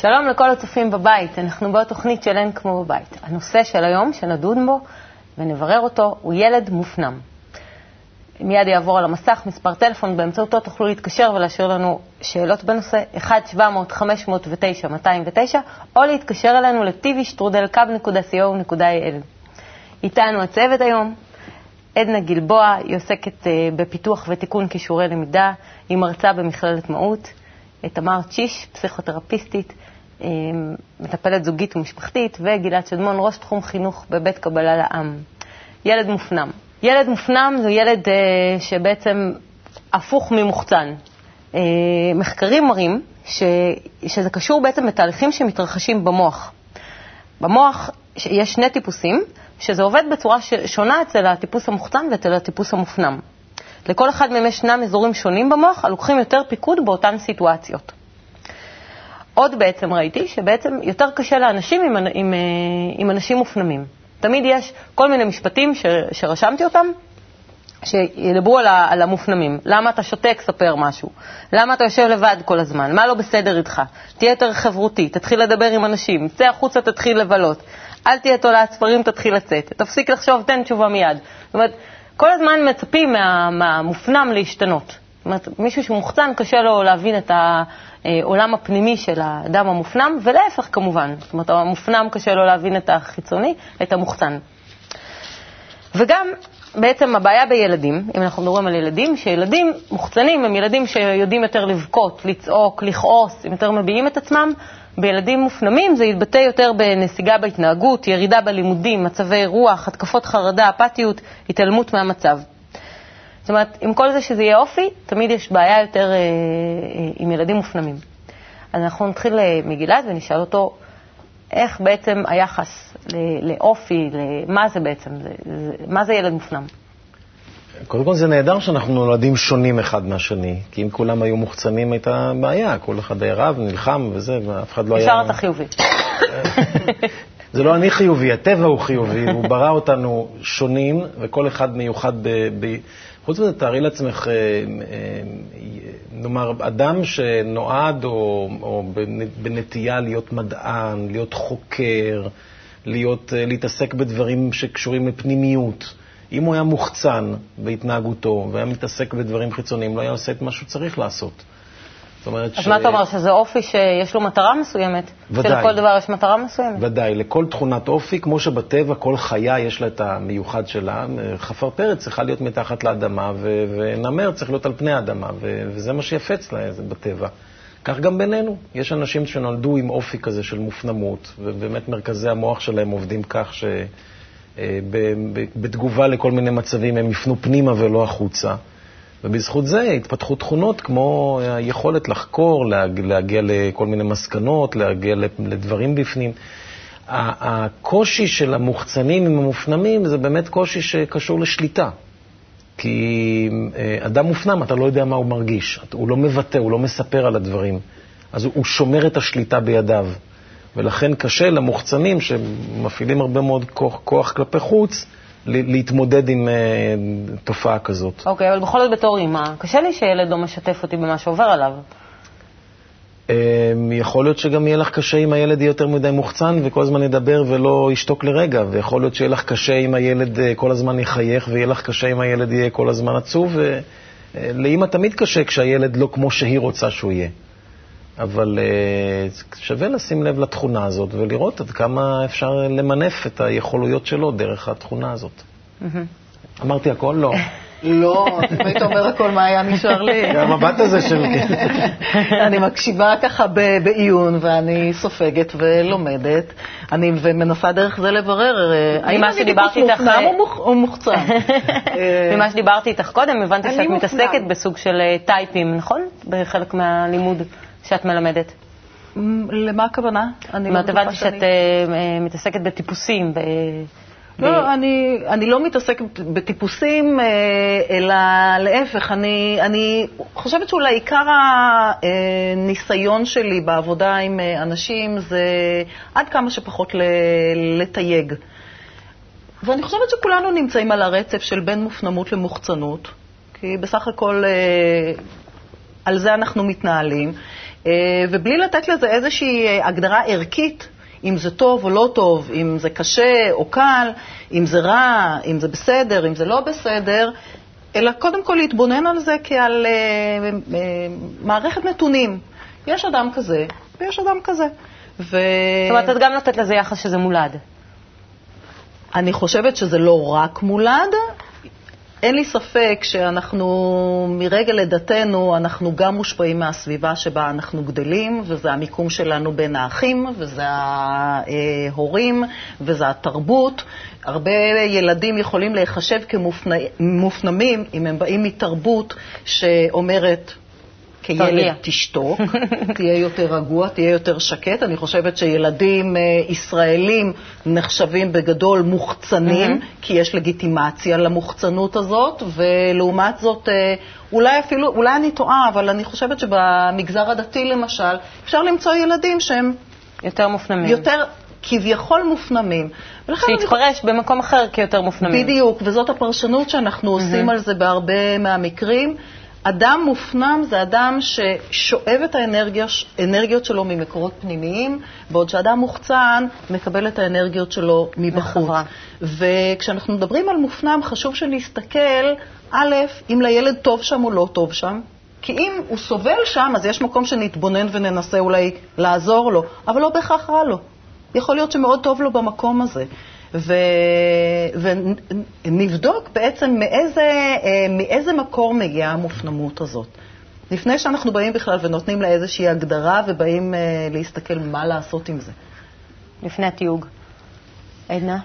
שלום לכל הצופים בבית, אנחנו בעוד תוכנית של אין כמו בבית. הנושא של היום, שנדון בו ונברר אותו, הוא ילד מופנם. מיד יעבור על המסך מספר טלפון, באמצעותו תוכלו להתקשר ולהשאיר לנו שאלות בנושא 1-700-509-209, או להתקשר אלינו ל-tvשטרודלקב.co.il. איתנו הצוות היום, עדנה גלבוע, היא עוסקת אה, בפיתוח ותיקון כישורי למידה, היא מרצה במכללת מהות. תמר צ'יש, פסיכותרפיסטית, מטפלת זוגית ומשפחתית, וגלעד שדמון, ראש תחום חינוך בבית קבלה לעם. ילד מופנם. ילד מופנם זה ילד uh, שבעצם הפוך ממוחצן. Uh, מחקרים מראים ש, שזה קשור בעצם לתהליכים שמתרחשים במוח. במוח יש שני טיפוסים, שזה עובד בצורה שונה אצל הטיפוס המוחצן ואצל הטיפוס המופנם. לכל אחד מהם ישנם אזורים שונים במוח הלוקחים יותר פיקוד באותן סיטואציות. עוד בעצם ראיתי שבעצם יותר קשה לאנשים עם, עם, עם אנשים מופנמים. תמיד יש כל מיני משפטים ש, שרשמתי אותם, שידברו על, ה, על המופנמים. למה אתה שותק? ספר משהו. למה אתה יושב לבד כל הזמן? מה לא בסדר איתך? תהיה יותר חברותי, תתחיל לדבר עם אנשים, צא החוצה, תתחיל לבלות. אל תהיה תולעת ספרים, תתחיל לצאת. תפסיק לחשוב, תן תשובה מיד. זאת אומרת, כל הזמן מצפים מה, מהמופנם להשתנות. זאת אומרת, מישהו שמוחצן, קשה לו להבין את העולם הפנימי של האדם המופנם, ולהפך כמובן. זאת אומרת, המופנם קשה לו להבין את החיצוני, את המוחצן. וגם בעצם הבעיה בילדים, אם אנחנו מדברים על ילדים, שילדים מוחצנים הם ילדים שיודעים יותר לבכות, לצעוק, לכעוס, הם יותר מביעים את עצמם. בילדים מופנמים זה יתבטא יותר בנסיגה בהתנהגות, ירידה בלימודים, מצבי רוח, התקפות חרדה, אפתיות, התעלמות מהמצב. זאת אומרת, עם כל זה שזה יהיה אופי, תמיד יש בעיה יותר אה, אה, עם ילדים מופנמים. אז אנחנו נתחיל אה, מגלעד ונשאל אותו איך בעצם היחס לאופי, מה זה בעצם, זה, זה, מה זה ילד מופנם? קודם כל זה נהדר שאנחנו נולדים שונים אחד מהשני, כי אם כולם היו מוחצנים הייתה בעיה, כל אחד היה רב, נלחם וזה, ואף אחד לא היה... ישר אתה חיובי. זה לא אני חיובי, הטבע הוא חיובי, הוא ברא אותנו שונים, וכל אחד מיוחד ב... ב... חוץ מזה, תארי לעצמך, אה, אה, נאמר, אדם שנועד או, או בנטייה להיות מדען, להיות חוקר, להיות, אה, להתעסק בדברים שקשורים לפנימיות. אם הוא היה מוחצן בהתנהגותו והיה מתעסק בדברים חיצוניים, לא היה עושה את מה שהוא צריך לעשות. זאת אומרת אז ש... מה אתה אומר, שזה אופי שיש לו מטרה מסוימת? ודאי. שלכל דבר יש מטרה מסוימת? ודאי, לכל תכונת אופי, כמו שבטבע כל חיה יש לה את המיוחד שלה, חפרפרת צריכה להיות מתחת לאדמה, ו... ונמר צריך להיות על פני האדמה, ו... וזה מה שיפה אצלה זה בטבע. כך גם בינינו. יש אנשים שנולדו עם אופי כזה של מופנמות, ובאמת מרכזי המוח שלהם עובדים כך ש... אה, בתגובה לכל מיני מצבים הם יפנו פנימה ולא החוצה. ובזכות זה התפתחו תכונות כמו היכולת לחקור, להגיע לכל מיני מסקנות, להגיע לדברים בפנים. הקושי של המוחצנים עם המופנמים זה באמת קושי שקשור לשליטה. כי אה, אדם מופנם, אתה לא יודע מה הוא מרגיש, הוא לא מבטא, הוא לא מספר על הדברים. אז הוא שומר את השליטה בידיו. ולכן קשה למוחצנים, שמפעילים הרבה מאוד כוח, כוח כלפי חוץ, להתמודד עם uh, תופעה כזאת. אוקיי, okay, אבל בכל זאת בתור אימא, קשה לי שילד לא משתף אותי במה שעובר עליו. Um, יכול להיות שגם יהיה לך קשה אם הילד יהיה יותר מדי מוחצן וכל הזמן ידבר ולא ישתוק לרגע, ויכול להיות שיהיה לך קשה אם הילד uh, כל הזמן יחייך, ויהיה לך קשה אם הילד יהיה כל הזמן עצוב, ולאימא תמיד קשה כשהילד לא כמו שהיא רוצה שהוא יהיה. אבל uh, שווה לשים לב לתכונה הזאת ולראות עד כמה אפשר למנף את היכולויות שלו דרך התכונה הזאת. אמרתי הכל? לא. לא, אם היית אומר הכל, מה היה נשאר לי? המבט הזה של... אני מקשיבה ככה בעיון, ואני סופגת ולומדת, אני ומנסה דרך זה לברר אה, האם אני מופנם או מוחצן. ממה שדיברתי איתך קודם, הבנתי שאת מתעסקת בסוג של אה, טייפים, נכון? בחלק מהלימוד. שאת מלמדת? למה הכוונה? אני לא הבנתי שאת uh, מתעסקת בטיפוסים. לא. אני, אני לא מתעסקת בטיפוסים, אלא להפך, אני, אני חושבת שאולי עיקר הניסיון שלי בעבודה עם אנשים זה עד כמה שפחות לתייג. ואני חושבת שכולנו נמצאים על הרצף של בין מופנמות למוחצנות, כי בסך הכל על זה אנחנו מתנהלים. אה, ובלי לתת לזה איזושהי אה, הגדרה ערכית, אם זה טוב או לא טוב, אם זה קשה או קל, אם זה רע, אם זה בסדר, אם זה לא בסדר, אלא קודם כל להתבונן על זה כעל אה, אה, מערכת נתונים. יש אדם כזה ויש אדם כזה. ו... זאת אומרת, את גם נותנת לזה יחס שזה מולד. אני חושבת שזה לא רק מולד. אין לי ספק שאנחנו, מרגע לידתנו, אנחנו גם מושפעים מהסביבה שבה אנחנו גדלים, וזה המיקום שלנו בין האחים, וזה ההורים, וזה התרבות. הרבה ילדים יכולים להיחשב כמופנמים אם הם באים מתרבות שאומרת, כילד תשתוק, תהיה יותר רגוע, תהיה יותר שקט. אני חושבת שילדים אה, ישראלים נחשבים בגדול מוחצנים, כי יש לגיטימציה למוחצנות הזאת, ולעומת זאת, אה, אולי אפילו, אולי אני טועה, אבל אני חושבת שבמגזר הדתי למשל, אפשר למצוא ילדים שהם... יותר מופנמים. יותר כביכול מופנמים. שהתפרש אני... במקום אחר כיותר מופנמים. בדיוק, וזאת הפרשנות שאנחנו עושים על זה בהרבה מהמקרים. אדם מופנם זה אדם ששואב את האנרגיות שלו ממקורות פנימיים, בעוד שאדם מוחצן מקבל את האנרגיות שלו מבחוץ. וכשאנחנו מדברים על מופנם, חשוב שנסתכל, א', אם לילד טוב שם או לא טוב שם, כי אם הוא סובל שם, אז יש מקום שנתבונן וננסה אולי לעזור לו, אבל לא בהכרח רע לו. יכול להיות שמאוד טוב לו במקום הזה. ו... ונבדוק בעצם מאיזה, אה, מאיזה מקור מגיעה המופנמות הזאת. לפני שאנחנו באים בכלל ונותנים לה איזושהי הגדרה ובאים אה, להסתכל מה לעשות עם זה. לפני התיוג. עדנה?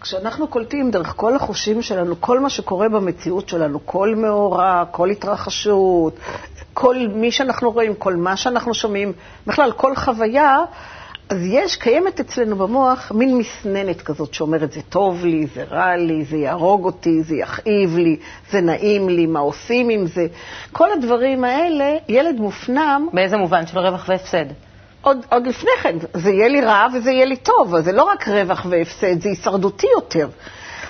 כשאנחנו קולטים דרך כל החושים שלנו, כל מה שקורה במציאות שלנו, כל מאורע, כל התרחשות, כל מי שאנחנו רואים, כל מה שאנחנו שומעים, בכלל כל חוויה, אז יש, קיימת אצלנו במוח מין מסננת כזאת שאומרת, זה טוב לי, זה רע לי, זה יהרוג אותי, זה יכאיב לי, זה נעים לי, מה עושים עם זה. כל הדברים האלה, ילד מופנם... באיזה מובן? של רווח והפסד. עוד, עוד לפני כן, זה יהיה לי רע וזה יהיה לי טוב, אז זה לא רק רווח והפסד, זה הישרדותי יותר.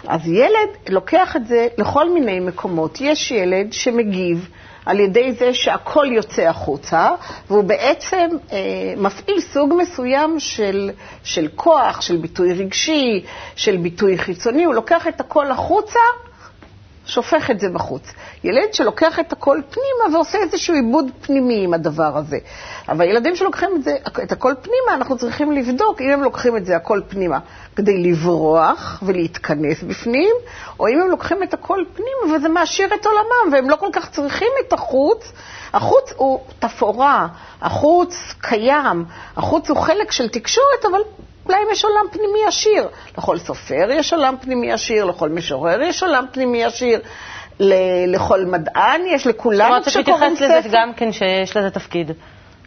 אז ילד לוקח את זה לכל מיני מקומות. יש ילד שמגיב על ידי זה שהכל יוצא החוצה, והוא בעצם אה, מפעיל סוג מסוים של, של כוח, של ביטוי רגשי, של ביטוי חיצוני, הוא לוקח את הכל החוצה, שופך את זה בחוץ. ילד שלוקח את הכל פנימה ועושה איזשהו עיבוד פנימי עם הדבר הזה. אבל ילדים שלוקחים את, זה, את הכל פנימה, אנחנו צריכים לבדוק אם הם לוקחים את זה הכל פנימה כדי לברוח ולהתכנס בפנים, או אם הם לוקחים את הכל פנימה וזה מעשיר את עולמם, והם לא כל כך צריכים את החוץ. החוץ הוא תפאורה, החוץ קיים, החוץ הוא חלק של תקשורת, אבל להם יש עולם פנימי עשיר. לכל סופר יש עולם פנימי עשיר, לכל משורר יש עולם פנימי עשיר, לכל מדען יש, לכולם שקוראים ספר. זאת אומרת, שתתייחס לזה גם כן שיש לזה תפקיד.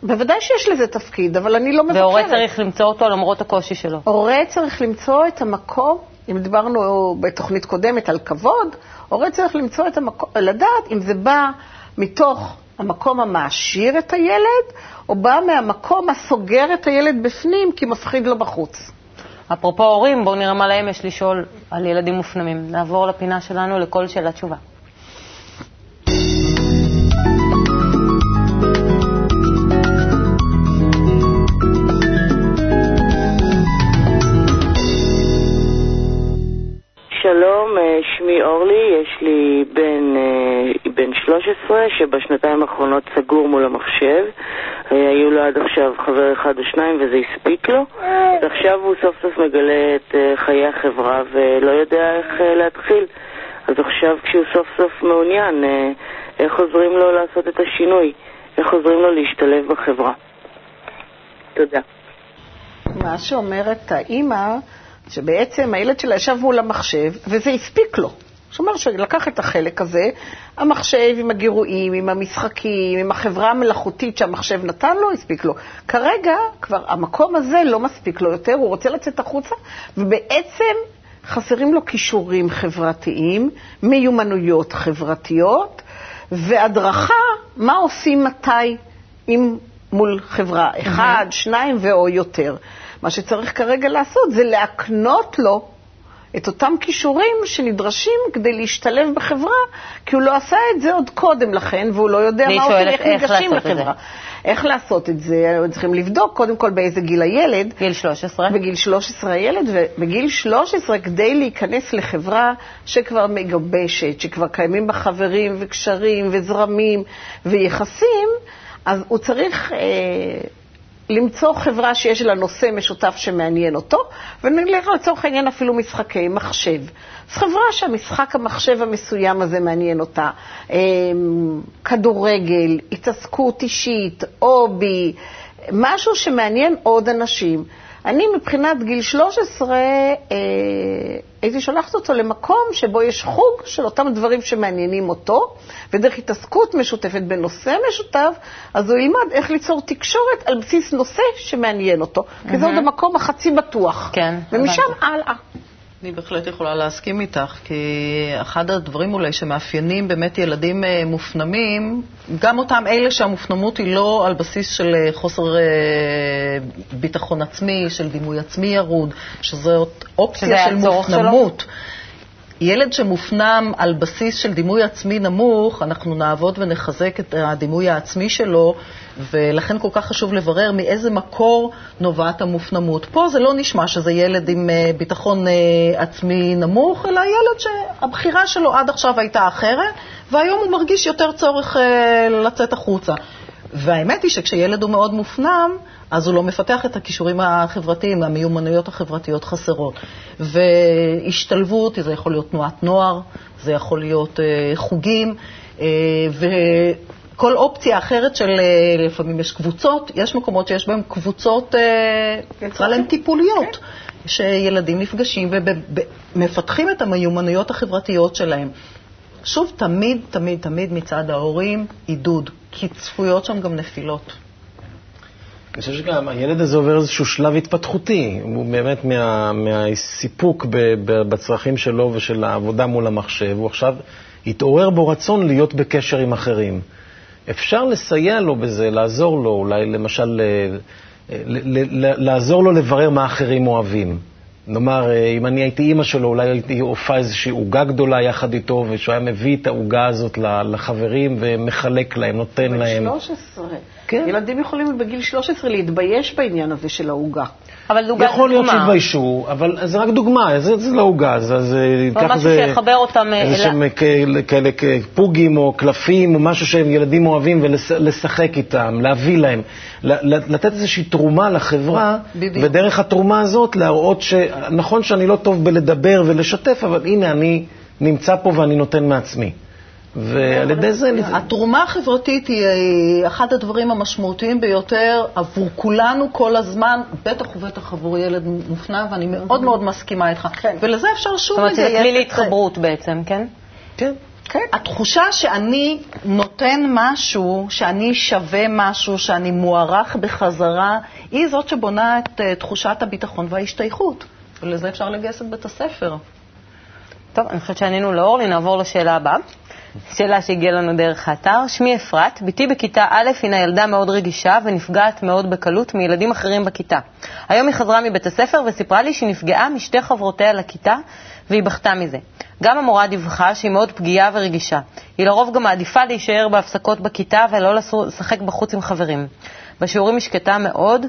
בוודאי שיש לזה תפקיד, אבל אני לא מבקרת. והורה צריך למצוא אותו למרות הקושי שלו. הורה צריך למצוא את המקום, אם דיברנו בתוכנית קודמת על כבוד, הורה צריך למצוא את המקום, לדעת אם זה בא מתוך המקום המעשיר את הילד, או בא מהמקום הסוגר את הילד בפנים כי מפחיד לו בחוץ. אפרופו הורים, בואו נראה מה להם יש לשאול על ילדים מופנמים. נעבור לפינה שלנו לכל שאלה תשובה. שלום, אה, שמי אורלי, יש לי בן, בן 13 שבשנתיים האחרונות סגור מול המחשב. אה, היו לו עד עכשיו חבר אחד או שניים וזה הספיק לו. ועכשיו הוא סוף סוף מגלה את חיי החברה ולא יודע איך להתחיל. אז עכשיו כשהוא סוף סוף מעוניין, איך עוזרים לו לעשות את השינוי? איך עוזרים לו להשתלב בחברה? תודה. מה שאומרת האימא שבעצם הילד שלה ישב מול המחשב, וזה הספיק לו. זאת אומרת שלקח את החלק הזה, המחשב עם הגירויים, עם המשחקים, עם החברה המלאכותית שהמחשב נתן לו, הספיק לו. כרגע כבר המקום הזה לא מספיק לו יותר, הוא רוצה לצאת החוצה, ובעצם חסרים לו כישורים חברתיים, מיומנויות חברתיות, והדרכה מה עושים מתי עם מול חברה, אחד, שניים ואו יותר. מה שצריך כרגע לעשות זה להקנות לו את אותם כישורים שנדרשים כדי להשתלב בחברה, כי הוא לא עשה את זה עוד קודם לכן, והוא לא יודע מה עושים, איך ניגשים לחברה. איך לעשות את זה? צריכים לבדוק קודם כל באיזה גיל הילד. גיל 13. בגיל 13 הילד, ובגיל 13 כדי להיכנס לחברה שכבר מגבשת, שכבר קיימים בה חברים וקשרים וזרמים ויחסים, אז הוא צריך אה, למצוא חברה שיש לה נושא משותף שמעניין אותו, ונלך לצורך העניין אפילו משחקי מחשב. אז חברה שהמשחק המחשב המסוים הזה מעניין אותה, אה, כדורגל, התעסקות אישית, הובי, משהו שמעניין עוד אנשים. אני מבחינת גיל 13 אה, הייתי שולחת אותו למקום שבו יש חוג של אותם דברים שמעניינים אותו, ודרך התעסקות משותפת בנושא משותף, אז הוא ילמד איך ליצור תקשורת על בסיס נושא שמעניין אותו, כי זה עוד המקום החצי בטוח. כן. ומשם הלאה. אני בהחלט יכולה להסכים איתך, כי אחד הדברים אולי שמאפיינים באמת ילדים אה, מופנמים, גם אותם אלה שהמופנמות היא לא על בסיס של אה, חוסר אה, ביטחון עצמי, של דימוי עצמי ירוד, שזאת אופציה של מופנמות. שלו? ילד שמופנם על בסיס של דימוי עצמי נמוך, אנחנו נעבוד ונחזק את הדימוי העצמי שלו, ולכן כל כך חשוב לברר מאיזה מקור נובעת המופנמות. פה זה לא נשמע שזה ילד עם אה, ביטחון אה, עצמי נמוך, אלא ילד שהבחירה שלו עד עכשיו הייתה אחרת, והיום הוא מרגיש יותר צורך אה, לצאת החוצה. והאמת היא שכשילד הוא מאוד מופנם, אז הוא לא מפתח את הכישורים החברתיים, המיומנויות החברתיות חסרות. והשתלבות, זה יכול להיות תנועת נוער, זה יכול להיות uh, חוגים, uh, וכל אופציה אחרת של, uh, לפעמים יש קבוצות, יש מקומות שיש בהם קבוצות, נקרא להן טיפוליות. שילדים נפגשים ומפתחים את המיומנויות החברתיות שלהם. שוב, תמיד, תמיד, תמיד מצד ההורים עידוד, כי צפויות שם גם נפילות. אני חושב שגם הילד הזה עובר איזשהו שלב התפתחותי. הוא באמת מה, מהסיפוק בצרכים שלו ושל העבודה מול המחשב, הוא עכשיו התעורר בו רצון להיות בקשר עם אחרים. אפשר לסייע לו בזה, לעזור לו, אולי למשל לעזור לו לברר מה אחרים אוהבים. נאמר, אה, אם אני הייתי אימא שלו, אולי הייתי עופה איזושהי עוגה גדולה יחד איתו, ושהוא היה מביא את העוגה הזאת לחברים ומחלק להם, נותן להם. בגיל 13. כן. ילדים יכולים בגיל 13 להתבייש בעניין הזה של העוגה. אבל דוגמה יכול להיות שיתביישו, אבל זה רק דוגמה, זה, זה לא עוגה, זה, זה ככה זה... משהו שיחבר אותם... אה, איזה שהם כאלה פוגים או קלפים או משהו שהם ילדים אוהבים ולשחק איתם, להביא להם, לתת איזושהי תרומה לחברה, בדיוק. ודרך התרומה הזאת להראות שנכון שאני לא טוב בלדבר ולשתף, אבל הנה אני נמצא פה ואני נותן מעצמי. ועל ידי זה... התרומה החברתית היא אחד הדברים המשמעותיים ביותר עבור כולנו כל הזמן, בטח ובטח עבור ילד מופנם, ואני מאוד מאוד מסכימה איתך. כן. ולזה אפשר שוב לגייס את זה. זאת אומרת, זה כלי להתחברות בעצם, כן? כן. כן. התחושה שאני נותן משהו, שאני שווה משהו, שאני מוערך בחזרה, היא זאת שבונה את uh, תחושת הביטחון וההשתייכות. ולזה אפשר לגייס את בית הספר. טוב, אני חושבת שענינו לאורלי, נעבור לשאלה הבאה. שאלה שהגיעה לנו דרך האתר. שמי אפרת, בתי בכיתה א' הינה ילדה מאוד רגישה ונפגעת מאוד בקלות מילדים אחרים בכיתה. היום היא חזרה מבית הספר וסיפרה לי שהיא נפגעה משתי חברותיה לכיתה והיא בכתה מזה. גם המורה דיווחה שהיא מאוד פגיעה ורגישה. היא לרוב גם מעדיפה להישאר בהפסקות בכיתה ולא לשחק בחוץ עם חברים. בשיעורים היא שקטה מאוד,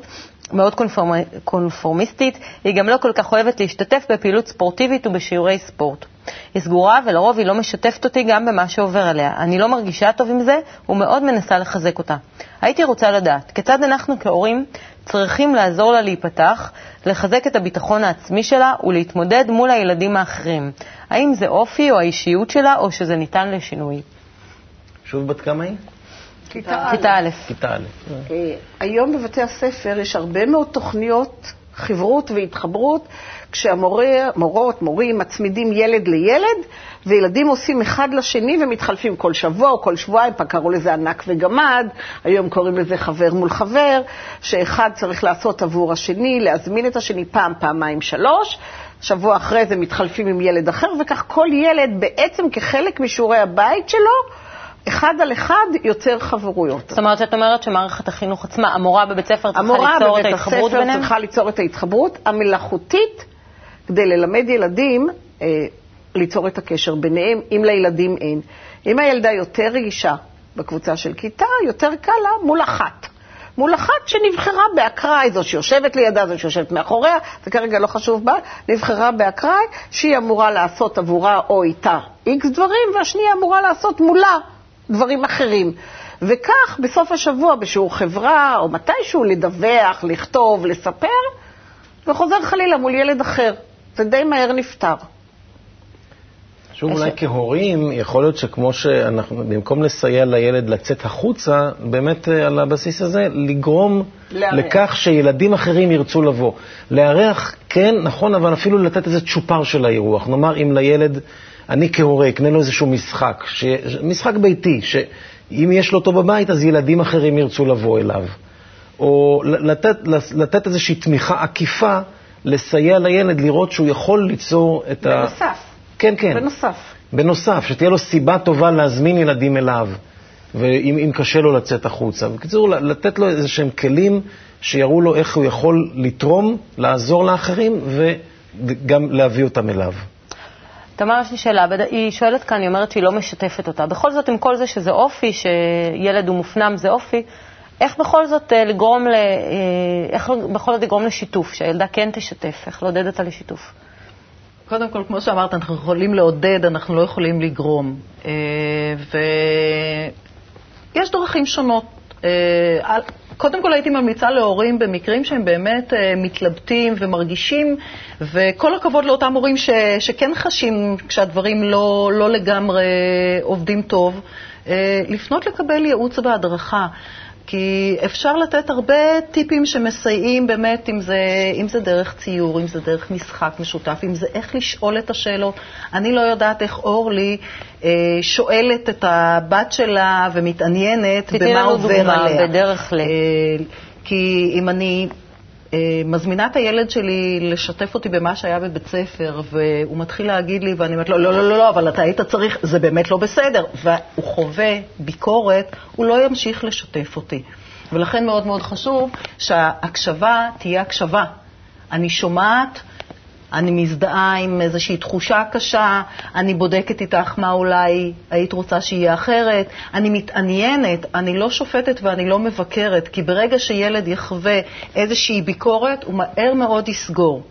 מאוד קונפורמ... קונפורמיסטית, היא גם לא כל כך אוהבת להשתתף בפעילות ספורטיבית ובשיעורי ספורט. היא סגורה ולרוב היא לא משתפת אותי גם במה שעובר עליה. אני לא מרגישה טוב עם זה ומאוד מנסה לחזק אותה. הייתי רוצה לדעת, כיצד אנחנו כהורים צריכים לעזור לה להיפתח, לחזק את הביטחון העצמי שלה ולהתמודד מול הילדים האחרים? האם זה אופי או האישיות שלה או שזה ניתן לשינוי? שוב, בת כמה היא? כיתה א'. כיתה א'. אה, היום בבתי הספר יש הרבה מאוד תוכניות חברות והתחברות, כשהמורות, מורים, מצמידים ילד לילד, וילדים עושים אחד לשני ומתחלפים כל שבוע כל שבועיים, פעם קראו לזה ענק וגמד, היום קוראים לזה חבר מול חבר, שאחד צריך לעשות עבור השני, להזמין את השני פעם, פעמיים, שלוש. שבוע אחרי זה מתחלפים עם ילד אחר, וכך כל ילד בעצם כחלק משיעורי הבית שלו, אחד על אחד יוצר חברויות. זאת אומרת, את אומרת שמערכת החינוך עצמה, המורה בבית ספר צריכה ליצור את ההתחברות ביניהם? המורה בבית הספר צריכה ליצור את ההתחברות המלאכותית כדי ללמד ילדים אה, ליצור את הקשר ביניהם, אם לילדים אין. אם הילדה יותר רגישה בקבוצה של כיתה, יותר קל לה מול אחת. מול אחת שנבחרה באקראי, זו שיושבת לידה, זו שיושבת מאחוריה, זה כרגע לא חשוב בה, נבחרה באקראי, שהיא אמורה לעשות עבורה או איתה איקס דברים, והשנייה אמורה לעשות מולה דברים אחרים. וכך, בסוף השבוע, בשיעור חברה, או מתישהו, לדווח, לכתוב, לספר, וחוזר חלילה מול ילד אחר. זה די מהר נפתר. שוב, אולי כהורים, יכול להיות שכמו שאנחנו, במקום לסייע לילד לצאת החוצה, באמת אה, על הבסיס הזה, לגרום לארח. לכך שילדים אחרים ירצו לבוא. לארח, כן, נכון, אבל אפילו לתת איזה צ'ופר של האירוח. נאמר, אם לילד, אני כהורה אקנה לו איזשהו משחק, ש... משחק ביתי, שאם יש לו אותו בבית, אז ילדים אחרים ירצו לבוא אליו. או לתת, לתת איזושהי תמיכה עקיפה, לסייע לילד לראות שהוא יכול ליצור את ה... בנוסף. כן, כן. בנוסף. בנוסף, שתהיה לו סיבה טובה להזמין ילדים אליו, ואם קשה לו לצאת החוצה. בקיצור, לתת לו איזה שהם כלים שיראו לו איך הוא יכול לתרום, לעזור לאחרים, וגם להביא אותם אליו. תמר, יש לי שאלה. היא שואלת כאן, היא אומרת שהיא לא משתפת אותה. בכל זאת, עם כל זה שזה אופי, שילד הוא מופנם זה אופי, איך בכל זאת אה, לגרום, ל... אה, איך בכל זאת לגרום לשיתוף, שהילדה כן תשתף, איך לעודד אותה לשיתוף? קודם כל, כמו שאמרת, אנחנו יכולים לעודד, אנחנו לא יכולים לגרום. אה, ויש דרכים שונות. קודם כל הייתי ממליצה להורים במקרים שהם באמת אה, מתלבטים ומרגישים, וכל הכבוד לאותם הורים ש, שכן חשים כשהדברים לא, לא לגמרי עובדים טוב, לפנות לקבל ייעוץ והדרכה. כי אפשר לתת הרבה טיפים שמסייעים באמת, אם זה, אם זה דרך ציור, אם זה דרך משחק משותף, אם זה איך לשאול את השאלות. אני לא יודעת איך אורלי אה, שואלת את הבת שלה ומתעניינת במה עובר עליה. תתני לנו דוגמה בדרך ל... אה, כי אם אני מזמינה את הילד שלי לשתף אותי במה שהיה בבית ספר, והוא מתחיל להגיד לי, ואני אומרת לו, לא, לא, לא, לא, אבל אתה היית צריך, זה באמת לא בסדר. והוא חווה ביקורת, הוא לא ימשיך לשתף אותי. ולכן מאוד מאוד חשוב שההקשבה תהיה הקשבה. אני שומעת, אני מזדהה עם איזושהי תחושה קשה, אני בודקת איתך מה אולי היית רוצה שיהיה אחרת, אני מתעניינת, אני לא שופטת ואני לא מבקרת, כי ברגע שילד יחווה איזושהי ביקורת, הוא מהר מאוד יסגור.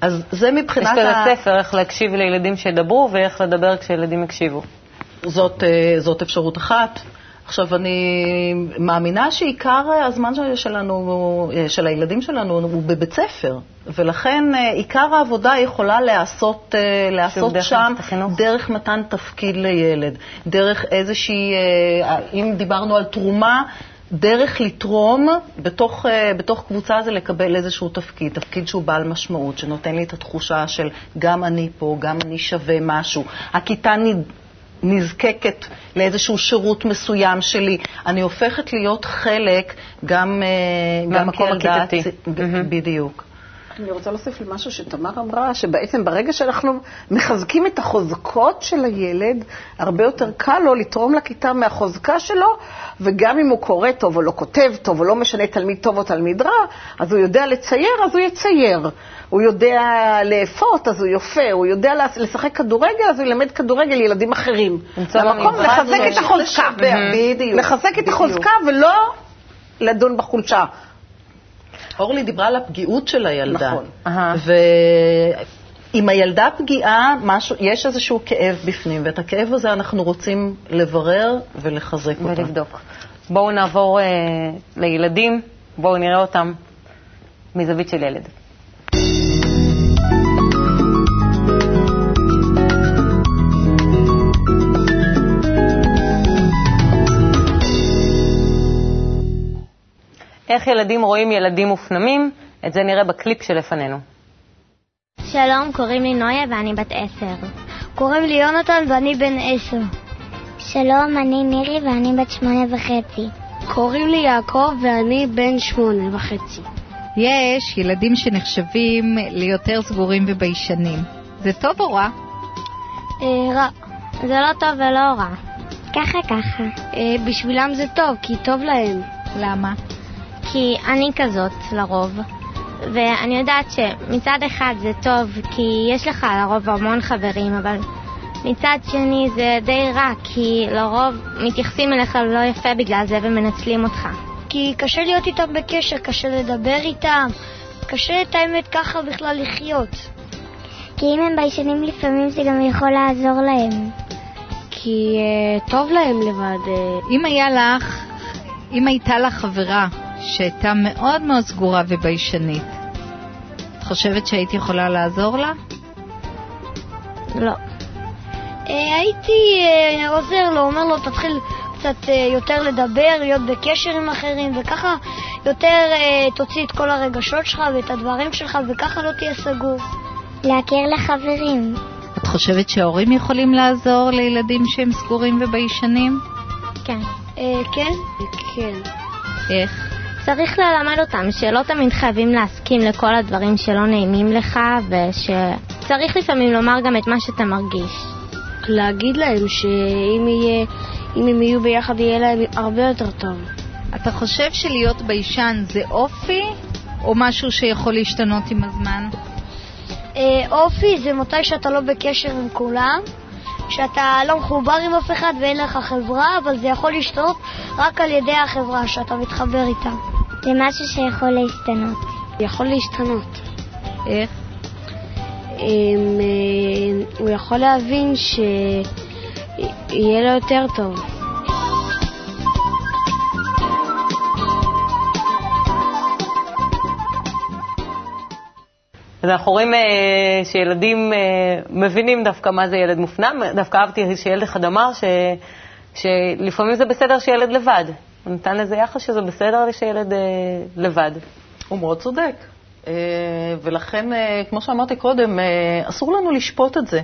אז זה מבחינת. יש כזה ספר, איך להקשיב לילדים שידברו ואיך לדבר כשילדים יקשיבו. זאת, אה, זאת אפשרות אחת. עכשיו, אני מאמינה שעיקר הזמן שלנו, של הילדים שלנו, הוא בבית ספר, ולכן אה, עיקר העבודה יכולה להיעשות, אה, להיעשות שם דרך מתן תפקיד לילד, דרך איזושהי, אה, אם דיברנו על תרומה, דרך לתרום בתוך, בתוך קבוצה זה לקבל איזשהו תפקיד, תפקיד שהוא בעל משמעות, שנותן לי את התחושה של גם אני פה, גם אני שווה משהו. הכיתה נזקקת לאיזשהו שירות מסוים שלי, אני הופכת להיות חלק גם, אה, גם כילדה. בדיוק. אני רוצה להוסיף למשהו שתמר אמרה, שבעצם ברגע שאנחנו מחזקים את החוזקות של הילד, הרבה יותר קל לו לתרום לכיתה מהחוזקה שלו, וגם אם הוא קורא טוב או לא כותב טוב, או לא משנה תלמיד טוב או תלמיד רע, אז הוא יודע לצייר, אז הוא יצייר. הוא יודע לאפות, אז הוא יופה. הוא יודע לשחק כדורגל, אז הוא ילמד כדורגל לילדים אחרים. למקום לחזק את החוזקה. בדיוק. לחזק את החוזקה ולא לדון בחולשה. אורלי דיברה על הפגיעות של הילדה. נכון. ואם הילדה פגיעה, משהו, יש איזשהו כאב בפנים, ואת הכאב הזה אנחנו רוצים לברר ולחזק אותה. ולבדוק. בואו נעבור uh, לילדים, בואו נראה אותם מזווית של ילד. איך ילדים רואים ילדים מופנמים, את זה נראה בקליפ שלפנינו. שלום, קוראים לי נויה ואני בת עשר. קוראים לי יונתן ואני בן עשר. שלום, אני מירי ואני בת שמונה וחצי. קוראים לי יעקב ואני בן שמונה וחצי. יש ילדים שנחשבים ליותר סגורים וביישנים. זה טוב או רע? אה, רע. זה לא טוב ולא רע. ככה ככה. אה, בשבילם זה טוב, כי טוב להם. למה? כי אני כזאת לרוב, ואני יודעת שמצד אחד זה טוב, כי יש לך לרוב המון חברים, אבל מצד שני זה די רע, כי לרוב מתייחסים אליך לא יפה בגלל זה ומנצלים אותך. כי קשה להיות איתם בקשר, קשה לדבר איתם, קשה את האמת ככה בכלל לחיות. כי אם הם ביישנים לפעמים זה גם יכול לעזור להם. כי uh, טוב להם לבד. Uh... אם היה לך, אם הייתה לך חברה שהייתה מאוד מאוד סגורה וביישנית, את חושבת שהיית יכולה לעזור לה? לא. Uh, הייתי uh, עוזר לו, אומר לו, תתחיל קצת uh, יותר לדבר, להיות בקשר עם אחרים, וככה יותר תוציא את כל הרגשות שלך ואת הדברים שלך, וככה לא תהיה סגור. להכיר לחברים. את חושבת שההורים יכולים לעזור לילדים שהם סגורים וביישנים? כן. אה, כן? כן. איך? צריך ללמד אותם שלא תמיד חייבים להסכים לכל הדברים שלא נעימים לך, ושצריך לפעמים לומר גם את מה שאתה מרגיש. להגיד להם שאם יהיה, אם הם יהיו ביחד יהיה להם הרבה יותר טוב. אתה חושב שלהיות ביישן זה אופי, או משהו שיכול להשתנות עם הזמן? אה, אופי זה מתי שאתה לא בקשר עם כולם, שאתה לא מחובר עם אף אחד ואין לך חברה, אבל זה יכול להשתנות רק על ידי החברה שאתה מתחבר איתה. זה משהו שיכול להשתנות. יכול להשתנות. איך? אה, הוא יכול להבין שיהיה לו יותר טוב. אז אנחנו רואים אה, שילדים אה, מבינים דווקא מה זה ילד מופנם. דווקא אהבתי שילד אחד אמר ש, שלפעמים זה בסדר שילד לבד. הוא נתן לזה יחס שזה בסדר שילד אה, לבד. הוא מאוד צודק. ולכן, כמו שאמרתי קודם, אסור לנו לשפוט את זה.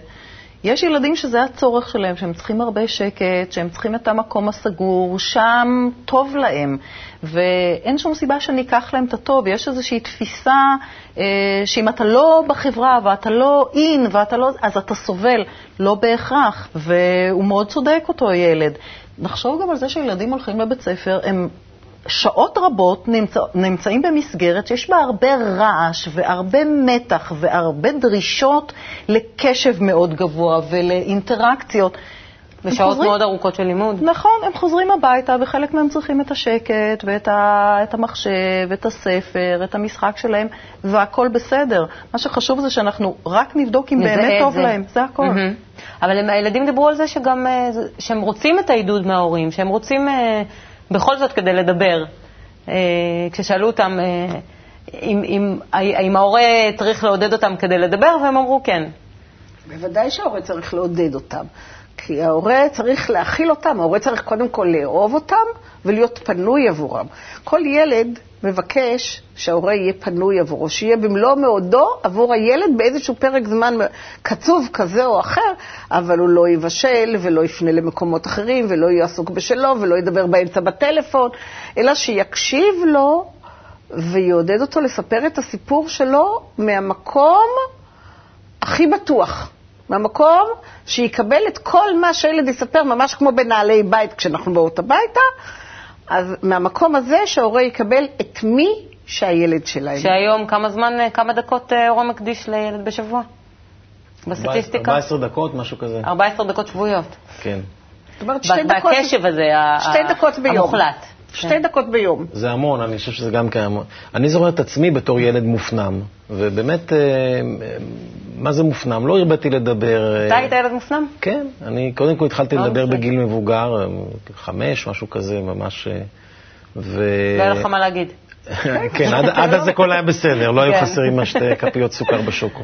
יש ילדים שזה הצורך שלהם, שהם צריכים הרבה שקט, שהם צריכים את המקום הסגור, שם טוב להם, ואין שום סיבה שניקח להם את הטוב. יש איזושהי תפיסה אה, שאם אתה לא בחברה ואתה לא אין ואתה לא... אז אתה סובל. לא בהכרח, והוא מאוד צודק אותו ילד. נחשוב גם על זה שילדים הולכים לבית ספר, הם שעות רבות נמצא, נמצאים במסגרת שיש בה הרבה רעש והרבה מתח והרבה דרישות לקשב מאוד גבוה ולאינטראקציות. ושעות חוזרים, מאוד ארוכות של לימוד. נכון, הם חוזרים הביתה וחלק מהם צריכים את השקט ואת ה, את המחשב, את הספר, את המשחק שלהם, והכול בסדר. מה שחשוב זה שאנחנו רק נבדוק אם באמת טוב זה. להם, זה הכל. Mm-hmm. אבל הילדים דיברו על זה שגם, אה, שהם רוצים את העידוד מההורים, שהם רוצים... בכל זאת כדי לדבר. אה, כששאלו אותם אה, אם, אם, אם ההורה צריך לעודד אותם כדי לדבר, והם אמרו כן. בוודאי שההורה צריך לעודד אותם. כי ההורה צריך להכיל אותם, ההורה צריך קודם כל לאהוב אותם ולהיות פנוי עבורם. כל ילד מבקש שההורה יהיה פנוי עבורו, שיהיה במלוא מאודו עבור הילד באיזשהו פרק זמן קצוב כזה או אחר, אבל הוא לא יבשל ולא יפנה למקומות אחרים ולא יהיה עסוק בשלו ולא ידבר באמצע בטלפון, אלא שיקשיב לו ויעודד אותו לספר את הסיפור שלו מהמקום הכי בטוח. מהמקום שיקבל את כל מה שהילד יספר, ממש כמו בנעלי בית כשאנחנו באות הביתה, אז מהמקום הזה שההורה יקבל את מי שהילד שלהם. שהיום כמה זמן, כמה דקות אה, הורה מקדיש לילד בשבוע? בסטטיסטיקה? 14 דקות, משהו כזה. 14 דקות שבועיות. כן. זאת אומרת, שתי דקות... בקשב הזה, שתי דקות ביום. המוחלט. שתי כן. דקות ביום. זה המון, אני חושב שזה גם קיים. אני זוכר את עצמי בתור ילד מופנם, ובאמת, אה, מה זה מופנם? לא הרביתי לדבר. אה, אתה היית ילד מופנם? כן, אני קודם כל התחלתי לדבר בגיל מבוגר, אה, חמש, משהו כזה, ממש... ו... לא היה לך מה להגיד. כן, עד, אז הכל היה בסדר, לא היו כן. חסרים שתי כפיות סוכר בשוקו.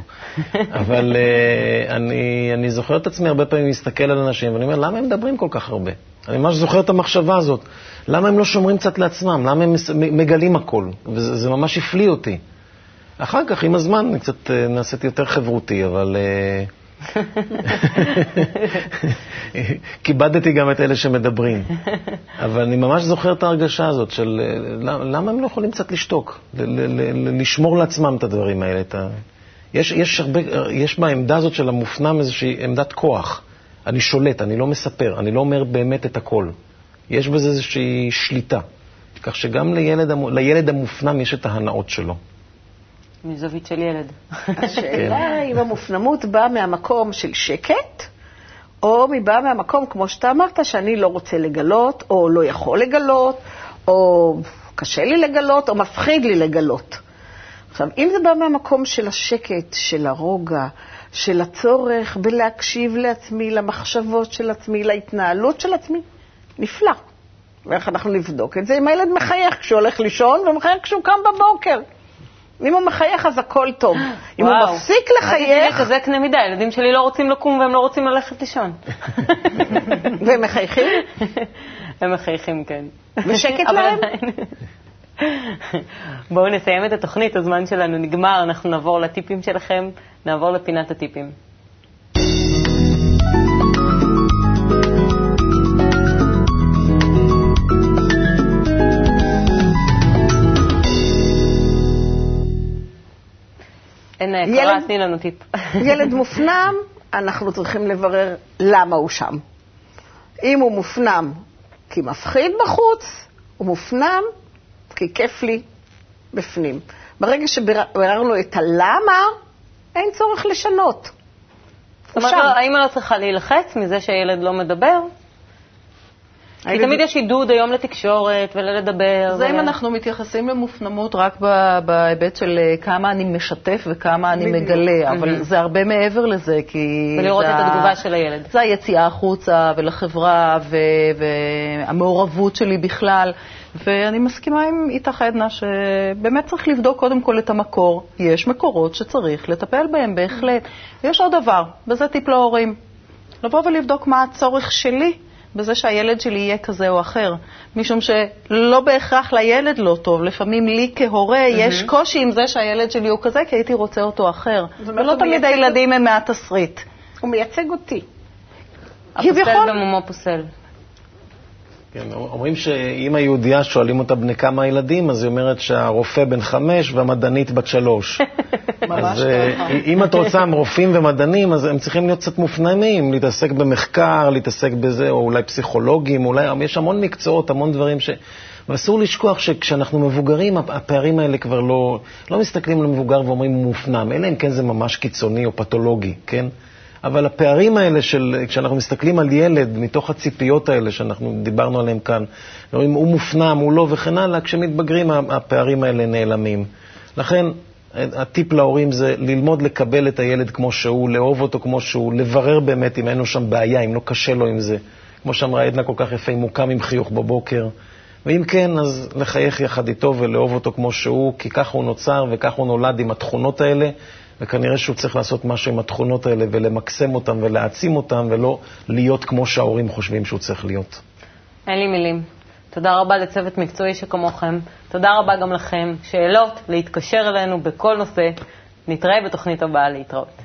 אבל uh, אני, אני זוכר את עצמי הרבה פעמים להסתכל על אנשים, ואני אומר, למה הם מדברים כל כך הרבה? אני ממש זוכר את המחשבה הזאת. למה הם לא שומרים קצת לעצמם? למה הם מגלים הכל? וזה ממש הפליא אותי. אחר כך, עם הזמן, קצת אה, נעשיתי יותר חברותי, אבל... אה, כיבדתי גם את אלה שמדברים. אבל אני ממש זוכר את ההרגשה הזאת של למה הם לא יכולים קצת לשתוק, לשמור לעצמם את הדברים האלה. את ה... יש, יש, הרבה, יש בעמדה הזאת של המופנם איזושהי עמדת כוח. אני שולט, אני לא מספר, אני לא אומר באמת את הכל. יש בזה איזושהי שליטה. כך שגם לילד, לילד המופנם יש את ההנאות שלו. מזווית של ילד. השאלה אם המופנמות באה מהמקום של שקט, או מבאה מהמקום, כמו שאתה אמרת, שאני לא רוצה לגלות, או לא יכול לגלות, או קשה לי לגלות, או מפחיד לי לגלות. עכשיו, אם זה בא מהמקום של השקט, של הרוגע, של הצורך בלהקשיב לעצמי, למחשבות של עצמי, להתנהלות של עצמי, נפלא. ואיך אנחנו נבדוק את זה? אם הילד מחייך כשהוא הולך לישון ומחייך כשהוא קם בבוקר. אם הוא מחייך אז הכל טוב. אם הוא מפסיק לחייך... כזה קנה מידה, הילדים שלי לא רוצים לקום והם לא רוצים ללכת לישון. והם מחייכים? הם מחייכים, כן. ושקט להם? בואו נסיים את התוכנית, הזמן שלנו נגמר, אנחנו נעבור לטיפים שלכם, נעבור לפינת הטיפים. יקרה, תני לנו טיפ. ילד מופנם, אנחנו צריכים לברר למה הוא שם. אם הוא מופנם כי מפחיד בחוץ, הוא מופנם כי כיף לי בפנים. ברגע שביררנו את הלמה, אין צורך לשנות. זאת אומרת, האמא לא צריכה להילחץ מזה שהילד לא מדבר? כי תמיד יש עידוד היום לתקשורת ולדבר. זה אם אנחנו מתייחסים למופנמות רק בהיבט של אה, כמה אני משתף וכמה אני מגלה, אבל זה הרבה מעבר לזה, כי... ולראות את התגובה של הילד. זה היציאה החוצה ולחברה והמעורבות שלי בכלל. ואני מסכימה עם איתך עדנה שבאמת צריך לבדוק קודם כל את המקור. יש מקורות שצריך לטפל בהם, בהחלט. ויש עוד דבר, וזה טיפ להורים. לבוא ולבדוק מה הצורך שלי בזה שהילד שלי יהיה כזה או אחר, משום שלא בהכרח לילד לא טוב, לפעמים לי כהורה mm-hmm. יש קושי עם זה שהילד שלי הוא כזה, כי הייתי רוצה אותו אחר. ולא תמיד הילדים הם מהתסריט. הוא מייצג אותי. הפוסל במומו פוסל. כן, אומרים שאם היהודייה שואלים אותה בני כמה ילדים, אז היא אומרת שהרופא בן חמש והמדענית בת שלוש. ממש ככה. אם את רוצה רופאים ומדענים, אז הם צריכים להיות קצת מופנמים, להתעסק במחקר, להתעסק בזה, או אולי פסיכולוגים, אולי, יש המון מקצועות, המון דברים ש... ואסור לשכוח שכשאנחנו מבוגרים, הפערים האלה כבר לא, לא מסתכלים על מבוגר ואומרים הוא מופנם, אלא אם כן זה ממש קיצוני או פתולוגי, כן? אבל הפערים האלה של, כשאנחנו מסתכלים על ילד, מתוך הציפיות האלה שאנחנו דיברנו עליהן כאן, רואים הוא מופנם, הוא לא וכן הלאה, כשמתבגרים הפערים האלה נעלמים. לכן, הטיפ להורים זה ללמוד לקבל את הילד כמו שהוא, לאהוב אותו כמו שהוא, לברר באמת אם אין לו שם בעיה, אם לא קשה לו עם זה. כמו שאמרה עדנה כל כך יפה, אם הוא קם עם חיוך בבוקר. ואם כן, אז לחייך יחד איתו ולאהוב אותו כמו שהוא, כי ככה הוא נוצר וככה הוא נולד עם התכונות האלה, וכנראה שהוא צריך לעשות משהו עם התכונות האלה ולמקסם אותן ולהעצים אותן, ולא להיות כמו שההורים חושבים שהוא צריך להיות. אין לי מילים. תודה רבה לצוות מקצועי שכמוכם. תודה רבה גם לכם. שאלות, להתקשר אלינו בכל נושא. נתראה בתוכנית הבאה להתראות.